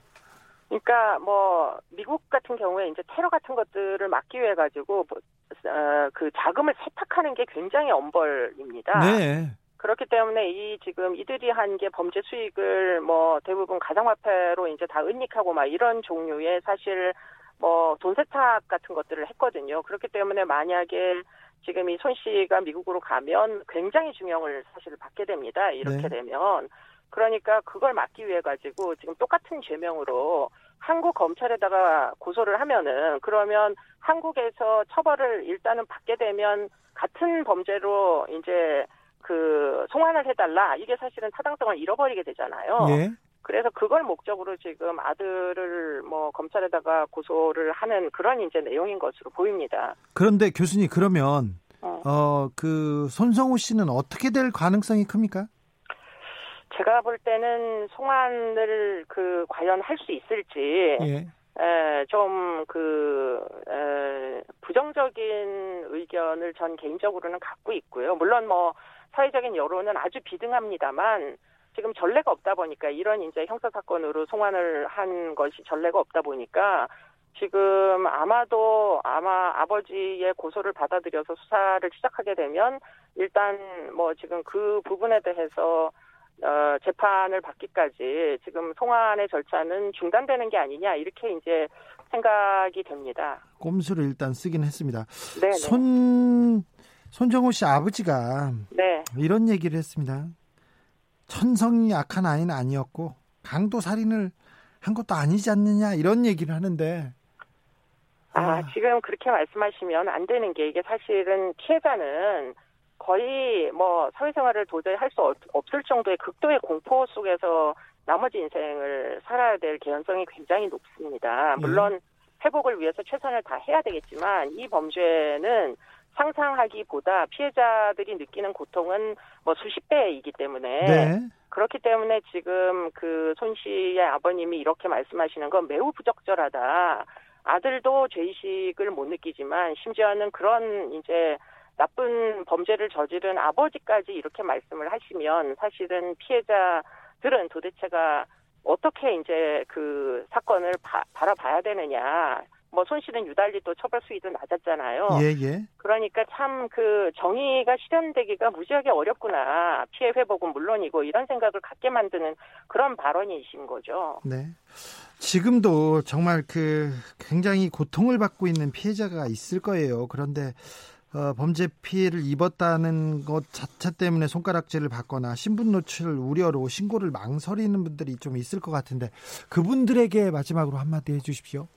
그러니까 뭐 미국 같은 경우에 이제 테러 같은 것들을 막기 위해 가지고 뭐, 어, 그 자금을 세탁하는 게 굉장히 엄벌입니다. 네. 그렇기 때문에 이 지금 이들이 한 게 범죄 수익을 뭐 대부분 가상화폐로 이제 다 은닉하고 막 이런 종류의 사실 뭐 돈 세탁 같은 것들을 했거든요. 그렇기 때문에 만약에 지금 이 손 씨가 미국으로 가면 굉장히 중형을 사실 받게 됩니다. 이렇게 네. 되면 그러니까 그걸 막기 위해 가지고 지금 똑같은 죄명으로 한국 검찰에다가 고소를 하면은 그러면 한국에서 처벌을 일단은 받게 되면 같은 범죄로 이제 그 송환을 해달라 이게 사실은 타당성을 잃어버리게 되잖아요. 예. 그래서 그걸 목적으로 지금 아들을 뭐 검찰에다가 고소를 하는 그런 이제 내용인 것으로 보입니다. 그런데 교수님 그러면 어, 어그 손성우 씨는 어떻게 될 가능성이 큽니까? 제가 볼 때는 송환을 그 과연 할 수 있을지 예. 좀그 부정적인 의견을 전 개인적으로는 갖고 있고요. 물론 뭐 사회적인 여론은 아주 비등합니다만 지금 전례가 없다 보니까 이런 이제 형사 사건으로 송환을 한 것이 전례가 없다 보니까 지금 아마도 아마 아버지의 고소를 받아들여서 수사를 시작하게 되면 일단 뭐 지금 그 부분에 대해서 어, 재판을 받기까지 지금 송환의 절차는 중단되는 게 아니냐 이렇게 이제 생각이 됩니다. 꼼수를 일단 쓰긴 했습니다. 네. 네. 손 손정호 씨 아버지가 네. 이런 얘기를 했습니다. 천성이 약한 아이는 아니었고 강도 살인을 한 것도 아니지 않느냐 이런 얘기를 하는데 아, 아 지금 그렇게 말씀하시면 안 되는 게 이게 사실은 피해자는 거의 뭐 사회생활을 도저히 할 수 없을 정도의 극도의 공포 속에서 나머지 인생을 살아야 될 개연성이 굉장히 높습니다. 물론 회복을 위해서 최선을 다 해야 되겠지만 이 범죄는 상상하기보다 피해자들이 느끼는 고통은 뭐 수십 배이기 때문에 네. 그렇기 때문에 지금 그 손 씨의 아버님이 이렇게 말씀하시는 건 매우 부적절하다. 아들도 죄의식을 못 느끼지만 심지어는 그런 이제 나쁜 범죄를 저지른 아버지까지 이렇게 말씀을 하시면 사실은 피해자들은 도대체가 어떻게 이제 그 사건을 바, 바라봐야 되느냐. 뭐 손실은 유달리 또 처벌 수위도 낮았잖아요. 예, 예. 그러니까 참 그 정의가 실현되기가 무지하게 어렵구나. 피해 회복은 물론이고 이런 생각을 갖게 만드는 그런 발언이신 거죠. 네. 지금도 정말 그 굉장히 고통을 받고 있는 피해자가 있을 거예요. 그런데 어, 범죄 피해를 입었다는 것 자체 때문에 손가락질을 받거나 신분 노출 우려로 신고를 망설이는 분들이 좀 있을 것 같은데 그분들에게 마지막으로 한마디 해주십시오.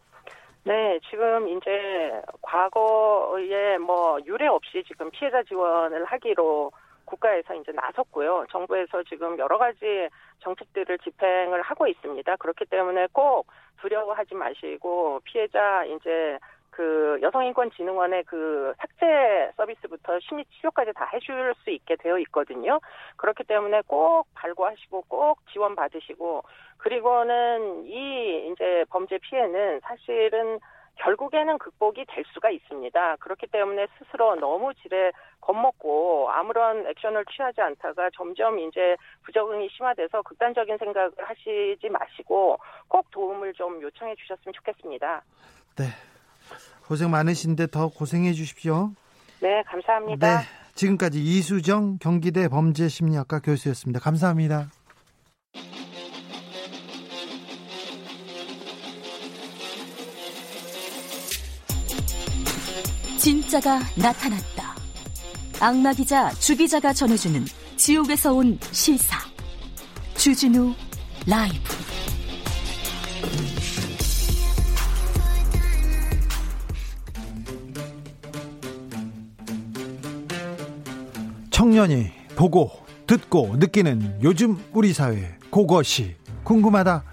네, 지금 이제 과거에 뭐 유례 없이 지금 피해자 지원을 하기로 국가에서 이제 나섰고요. 정부에서 지금 여러 가지 정책들을 집행을 하고 있습니다. 그렇기 때문에 꼭 두려워하지 마시고 피해자 이제 그 여성인권진흥원의 그 삭제 서비스부터 심리 치료까지 다 해줄 수 있게 되어 있거든요. 그렇기 때문에 꼭 발고하시고 꼭 지원 받으시고 그리고는 이 이제 범죄 피해는 사실은 결국에는 극복이 될 수가 있습니다. 그렇기 때문에 스스로 너무 지레 겁먹고 아무런 액션을 취하지 않다가 점점 이제 부적응이 심화돼서 극단적인 생각을 하시지 마시고 꼭 도움을 좀 요청해 주셨으면 좋겠습니다. 네. 고생 많으신데 더 고생해 주십시오. 네, 감사합니다. 네. 지금까지 이수정 경기대 범죄심리학과 교수였습니다. 감사합니다. 진짜가 나타났다. 악마 기자 주 기자가 전해주는 지옥에서 온 실사. 주진우 라이브. 청년이 보고 듣고 느끼는 요즘 우리 사회 그것이 궁금하다.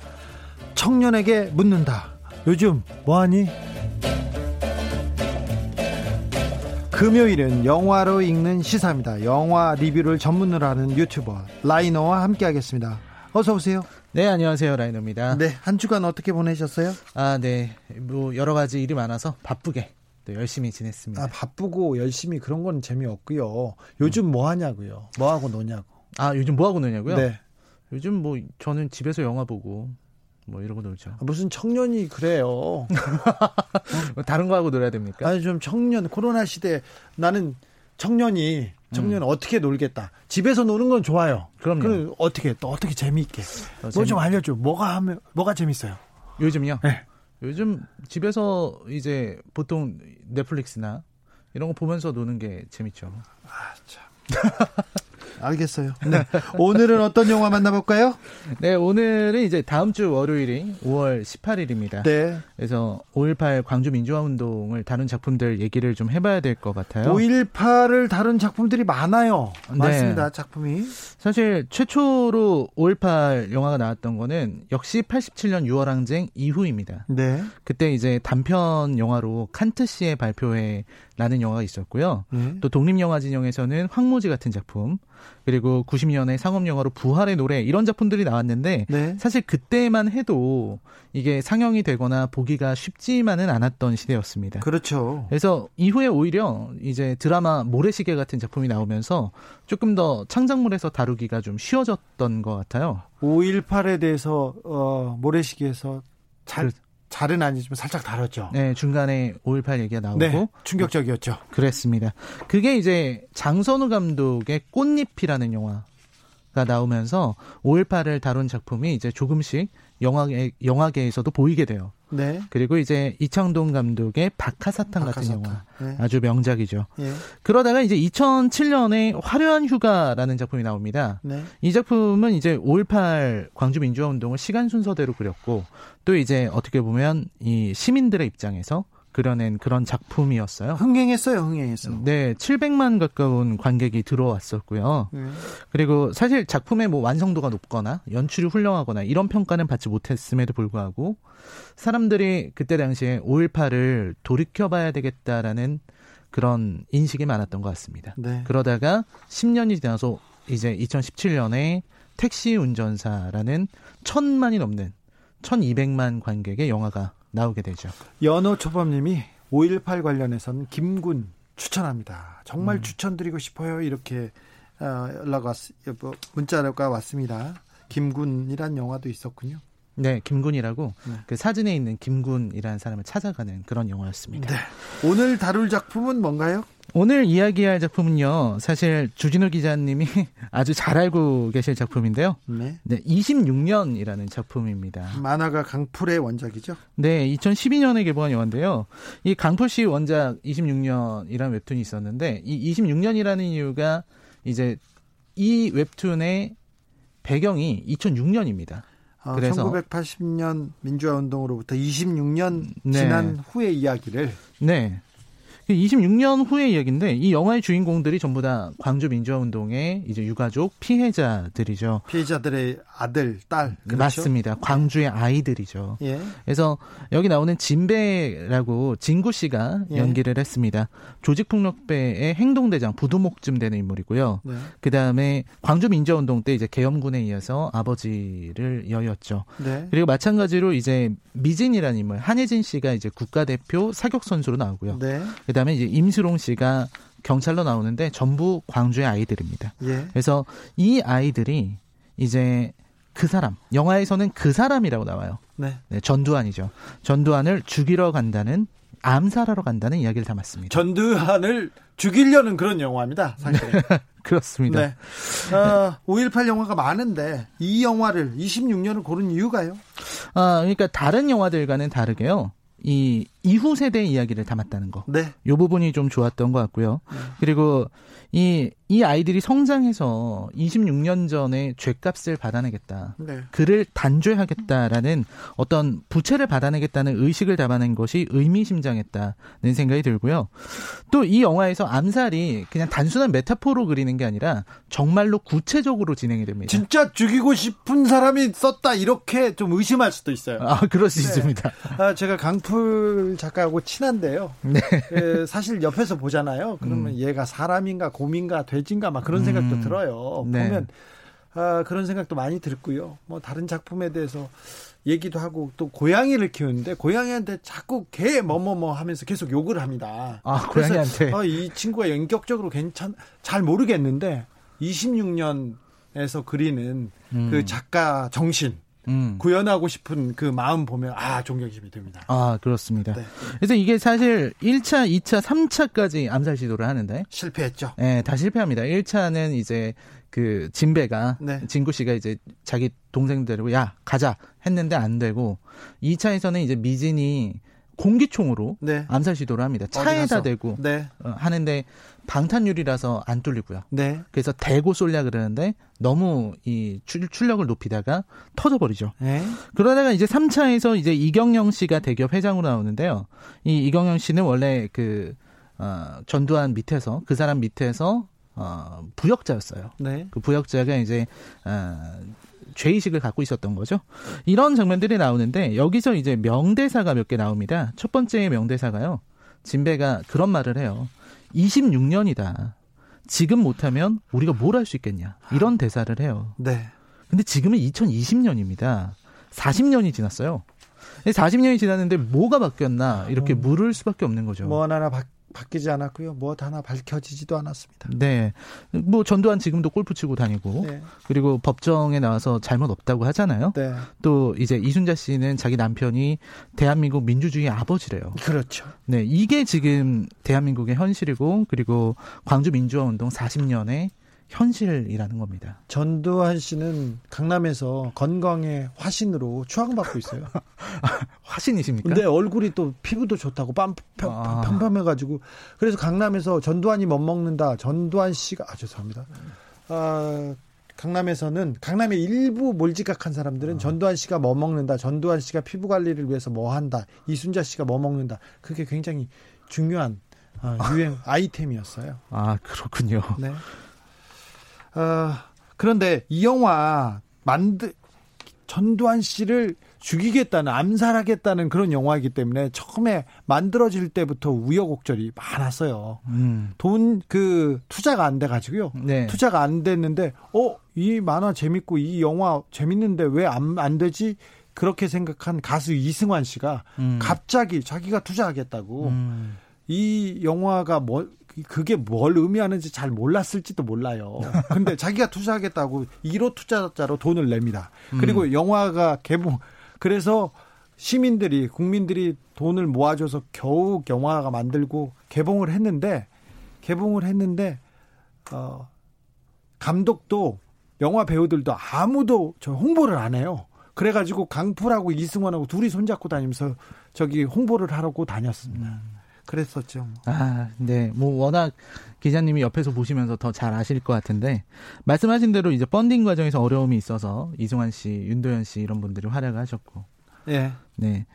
청년에게 묻는다. 요즘 뭐하니? 금요일은 영화로 읽는 시사입니다. 영화 리뷰를 전문으로 하는 유튜버 라이너와 함께하겠습니다. 어서 오세요. 네, 안녕하세요. 라이너입니다. 네, 한 주간 어떻게 보내셨어요? 아, 네. 뭐 여러 가지 일이 많아서 바쁘게 또 열심히 지냈습니다. 아, 바쁘고 열심히 그런 건 재미없고요. 요즘 뭐 하냐고요? 뭐 하고 노냐고. 아, 요즘 뭐 하고 노냐고요? 네. 요즘 뭐 저는 집에서 영화 보고 뭐 이러고 놀죠. 아, 무슨 청년이 그래요. <laughs> 다른 거 하고 놀아야 됩니까? 아니 좀 청년 코로나 시대 나는 청년이 청년 은 어떻게 놀겠다. 집에서 노는 건 좋아요. 그럼요. 그럼 어떻게 또 어떻게 재미있게. 어, 뭐좀 재미- 알려줘. 뭐가 하면 뭐가 재밌어요? 요즘요? 네. 요즘 집에서 이제 보통 넷플릭스나 이런 거 보면서 노는 게 재밌죠. <laughs> 알겠어요. 네. 오늘은 어떤 영화 만나볼까요? 네, 오늘은 이제 다음 주 월요일이 5월 18일입니다. 네. 그래서 5.18 광주 민주화 운동을 다룬 작품들 얘기를 좀 해봐야 될 것 같아요. 5.18을 다룬 작품들이 많아요. 네. 많습니다. 작품이. 사실 최초로 5.18 영화가 나왔던 거는 역시 87년 6월 항쟁 이후입니다. 네. 그때 이제 단편 영화로 칸트 씨의 발표회 라는 영화가 있었고요. 네. 또 독립영화 진영에서는 황무지 같은 작품, 그리고 90년에 상업영화로 부활의 노래 이런 작품들이 나왔는데 네. 사실 그때만 해도 이게 상영이 되거나 보기가 쉽지만은 않았던 시대였습니다. 그렇죠. 그래서 이후에 오히려 이제 드라마 모래시계 같은 작품이 나오면서 조금 더 창작물에서 다루기가 좀 쉬워졌던 것 같아요. 5.18에 대해서 어, 모래시계에서 잘 그- 잘은 아니지만 살짝 다뤘죠. 네, 중간에 5.18 얘기가 나오고 네. 충격적이었죠. 그랬습니다. 그게 이제 장선우 감독의 꽃잎이라는 영화가 나오면서 5.18을 다룬 작품이 이제 조금씩 영화계, 영화계에서도 보이게 돼요. 네. 그리고 이제 이창동 감독의 박하사탕 같은 박하사탕. 영화. 네. 아주 명작이죠. 예. 그러다가 이제 2007년에 화려한 휴가라는 작품이 나옵니다. 네. 이 작품은 이제 5.18 광주 민주화 운동을 시간 순서대로 그렸고 또 이제 어떻게 보면 이 시민들의 입장에서 그려낸 그런 작품이었어요. 흥행했어요. 흥행했어. 네, 700만 가까운 관객이 들어왔었고요. 네. 그리고 사실 작품의 뭐 완성도가 높거나 연출이 훌륭하거나 이런 평가는 받지 못했음에도 불구하고 사람들이 그때 당시에 5.18을 돌이켜봐야 되겠다라는 그런 인식이 많았던 것 같습니다. 네. 그러다가 10년이 지나서 이제 2017년에 택시 운전사라는 천만이 넘는 1200만 관객의 영화가 나오게 되죠. 연호 초밥님이 5.18 관련해서는 김군 추천합니다. 정말 음. 추천드리고 싶어요. 이렇게 어, 연락 왔, 뭐, 문자가 왔습니다. 김군이란 영화도 있었군요. 네, 김군이라고 네. 그 사진에 있는 김군이라는 사람을 찾아가는 그런 영화였습니다. 네. 오늘 다룰 작품은 뭔가요? 오늘 이야기할 작품은요. 사실 주진우 기자님이 <laughs> 아주 잘 알고 계실 작품인데요. 네. 네, 26년이라는 작품입니다. 만화가 강풀의 원작이죠. 네, 2012년에 개봉한 영화인데요. 이 강풀 씨 원작 26년이라는 웹툰이 있었는데 이 26년이라는 이유가 이제 이 웹툰의 배경이 2006년입니다. 어, 그래서 1980년 민주화 운동으로부터 26년 네. 지난 후의 이야기를 네. 26년 후의 이야기인데 이 영화의 주인공들이 전부 다 광주 민주화 운동의 이제 유가족 피해자들이죠. 피해자들의 아들, 딸 그렇죠? 맞습니다. 광주의 아이들이죠. 예. 그래서 여기 나오는 진배라고 진구 씨가 예. 연기를 했습니다. 조직폭력배의 행동대장 부두목쯤 되는 인물이고요. 네. 그 다음에 광주 민주화운동 때 이제 계엄군에 이어서 아버지를 여였죠. 네. 그리고 마찬가지로 이제 미진이라는 인물 한혜진 씨가 이제 국가대표 사격 선수로 나오고요. 네. 그 다음에 이제 임수롱 씨가 경찰로 나오는데 전부 광주의 아이들입니다. 예. 그래서 이 아이들이 이제 그 사람 영화에서는 그 사람이라고 나와요. 네. 네, 전두환이죠. 전두환을 죽이러 간다는 암살하러 간다는 이야기를 담았습니다. 전두환을 죽이려는 그런 영화입니다. 사실. <laughs> 그렇습니다. 네. 어, 5.18 영화가 많은데 이 영화를 26년을 고른 이유가요? 아, 그러니까 다른 영화들과는 다르게요. 이 이후 세대 이야기를 담았다는 거. 네. 요 부분이 좀 좋았던 것 같고요. 그리고 이, 이 아이들이 성장해서 26년 전에 죄값을 받아내겠다. 네. 그를 단죄하겠다라는 어떤 부채를 받아내겠다는 의식을 담아낸 것이 의미심장했다는 생각이 들고요. 또 이 영화에서 암살이 그냥 단순한 메타포로 그리는 게 아니라 정말로 구체적으로 진행이 됩니다. 진짜 죽이고 싶은 사람이 썼다 이렇게 좀 의심할 수도 있어요. 아, 그럴 수 네. 있습니다. 아, 제가 강풀 작가하고 친한데요. 네. 에, 사실 옆에서 보잖아요. 그러면 얘가 사람인가 곰인가 돼 지인가 막 그런 생각도 음. 들어요. 네. 보면 아, 그런 생각도 많이 들고요. 뭐 다른 작품에 대해서 얘기도 하고 또 고양이를 키우는데 고양이한테 자꾸 개 뭐뭐뭐 하면서 계속 욕을 합니다. 아, 고양이한테. 어, 이 친구가 인격적으로 괜찮 잘 모르겠는데 26년에서 그리는 음. 그 작가 정신 음. 구현하고 싶은 그 마음 보면 아 존경심이 됩니다. 아, 그렇습니다. 네. 그래서 이게 사실 1차, 2차, 3차까지 암살 시도를 하는데 실패했죠. 예, 다 실패합니다. 1차는 이제 그 진배가 네. 진구 씨가 이제 자기 동생 데리고 야 가자 했는데 안 되고 2차에서는 이제 미진이 공기총으로 네. 암살 시도를 합니다. 차에다? 대고 네. 어, 하는데 방탄유리라서 안 뚫리고요. 네. 그래서 대고 쏠려 그러는데 너무 이 출, 출력을 높이다가 터져버리죠. 네. 그러다가 이제 3차에서 이제 이경영 씨가 대기업 회장으로 나오는데요. 이 이경영 씨는 원래 그, 어, 전두환 밑에서, 그 사람 밑에서, 어, 부역자였어요. 네. 그 부역자가 이제, 어, 죄의식을 갖고 있었던 거죠. 이런 장면들이 나오는데, 여기서 이제 명대사가 몇 개 나옵니다. 첫 번째 명대사가요. 진배가 그런 말을 해요. 26년이다. 지금 못하면 우리가 뭘 할 수 있겠냐. 이런 대사를 해요. 네. 근데 지금은 2020년입니다. 40년이 지났어요. 40년이 지났는데 뭐가 바뀌었나 이렇게 물을 수밖에 없는 거죠. 뭐 하나 바, 바뀌지 않았고요. 뭐 하나 밝혀지지도 않았습니다. 네. 뭐 전두환 지금도 골프 치고 다니고 네. 그리고 법정에 나와서 잘못 없다고 하잖아요. 네. 또 이제 이순자 씨는 자기 남편이 대한민국 민주주의 아버지래요. 그렇죠. 네. 이게 지금 대한민국의 현실이고 그리고 광주 민주화 운동 40년의 현실이라는 겁니다. 전두환 씨는 강남에서 건강의 화신으로 추앙받고 있어요. <laughs> 화신이십니까? 근데 얼굴이 또 피부도 좋다고 빰, 펴- 아. 평평해가지고 그래서 강남에서 전두환이 못 먹는다. 전두환 씨가 아 죄송합니다. 아 강남에서는 강남의 일부 몰지각한 사람들은 전두환 씨가 뭐 먹는다. 전두환 씨가 피부 관리를 위해서 뭐 한다. 이순자 씨가 뭐 먹는다. 그게 굉장히 중요한 아, 유행 <laughs> 아 이템이었어요. 아, 그렇군요. 네. 어, 그런데 이 영화 만드 전두환 씨를 죽이겠다는 암살하겠다는 그런 영화이기 때문에 처음에 만들어질 때부터 우여곡절이 많았어요. 음. 돈그 투자가 안 돼 가지고요. 네. 투자가 안 됐는데 어, 이 만화 재밌고 이 영화 재밌는데 왜 안 안 되지? 그렇게 생각한 가수 이승환 씨가 음. 갑자기 자기가 투자하겠다고 음. 이 영화가 뭘 그게 뭘 의미하는지 잘 몰랐을지도 몰라요. <laughs> 근데 자기가 투자하겠다고 1호 투자자로 돈을 냅니다. 그리고 음. 영화가 개봉 그래서 시민들이 국민들이 돈을 모아줘서 겨우 영화가 만들고 개봉을 했는데 개봉을 했는데 어 감독도 영화 배우들도 아무도 저 홍보를 안 해요. 그래가지고 강풀하고 이승원하고 둘이 손잡고 다니면서 저기 홍보를 하라고 다녔습니다. 음. 그랬었죠. 아, 네. 뭐 워낙 기자님이 옆에서 보시면서 더 잘 아실 것 같은데 말씀하신 대로 이제 펀딩 과정에서 어려움이 있어서 이승환 씨, 윤도현 씨 이런 분들이 활약을 하셨고. 예. 네.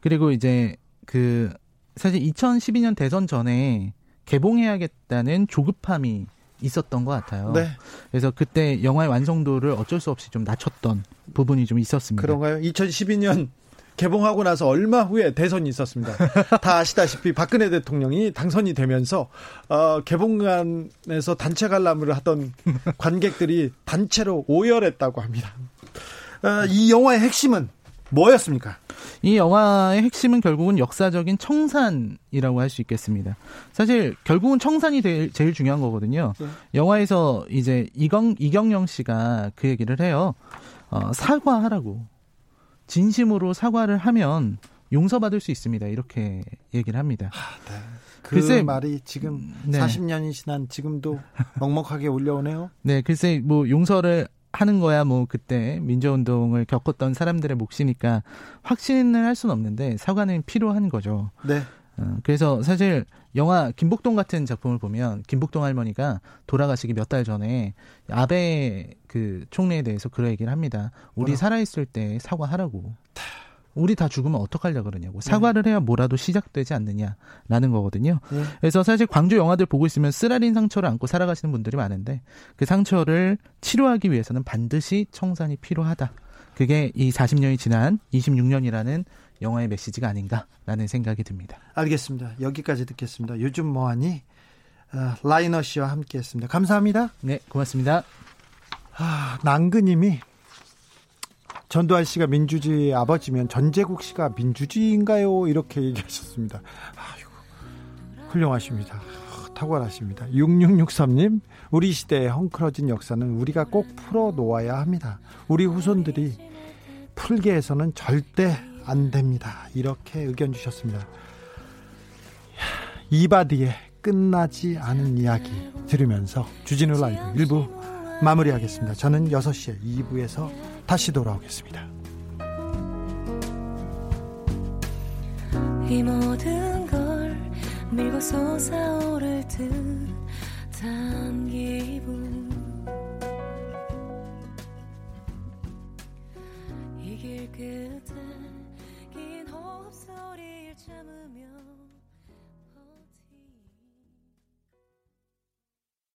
그리고 이제 그 사실 2012년 대선 전에 개봉해야겠다는 조급함이 있었던 것 같아요. 네. 그래서 그때 영화의 완성도를 어쩔 수 없이 좀 낮췄던 부분이 좀 있었습니다. 그런가요? 2012년 개봉하고 나서 얼마 후에 대선이 있었습니다. <laughs> 다 아시다시피 박근혜 대통령이 당선이 되면서 어, 개봉관에서 단체 관람을 하던 <laughs> 관객들이 단체로 오열했다고 합니다. 어, 이 영화의 핵심은 뭐였습니까? 이 영화의 핵심은 결국은 역사적인 청산이라고 할 수 있겠습니다. 사실 결국은 청산이 제일, 제일 중요한 거거든요. 네. 영화에서 이제 이경 이경영 씨가 그 얘기를 해요. 어, 사과하라고 진심으로 사과를 하면 용서받을 수 있습니다. 이렇게 얘기를 합니다. 아, 네. 그 글쎄, 말이 지금 네. 40년이 지난 지금도 먹먹하게 울려오네요. <laughs> 네, 글쎄 뭐 용서를 하는 거야 뭐 그때 민주운동을 겪었던 사람들의 몫이니까 확신을 할 수는 없는데 사과는 필요한 거죠. 네. 어, 그래서 사실 영화 김복동 같은 작품을 보면 김복동 할머니가 돌아가시기 몇 달 전에 아베 그 총리에 대해서 그런 얘기를 합니다. 우리 뭐라? 살아있을 때 사과하라고. 우리 다 죽으면 어떡하려 그러냐고. 사과를 해야 뭐라도 시작되지 않느냐라는 거거든요. 네. 그래서 사실 광주 영화들 보고 있으면 쓰라린 상처를 안고 살아가시는 분들이 많은데 그 상처를 치료하기 위해서는 반드시 청산이 필요하다. 그게 이 40년이 지난 26년이라는 영화의 메시지가 아닌가라는 생각이 듭니다. 알겠습니다. 여기까지 듣겠습니다. 요즘 뭐하니? 어, 라이너 씨와 함께했습니다. 감사합니다. 네, 고맙습니다. 아, 남근님이 전두환 씨가 민주주의의 아버지면 전재국 씨가 민주주의인가요? 이렇게 얘기하셨습니다. 아유, 훌륭하십니다. 탁월하십니다. 6663님, 우리 시대의 헝클어진 역사는 우리가 꼭 풀어 놓아야 합니다. 우리 후손들이 풀게 해서는 절대 안 됩니다. 이렇게 의견 주셨습니다. 이바디의 끝나지 않은 이야기 들으면서 주진우 라이브 1부 마무리하겠습니다. 저는 6시에 2부에서 다시 돌아오겠습니다. 이 모든 걸 밀고 솟아오를 듯한 기분 이길 호흡 소리를 참으며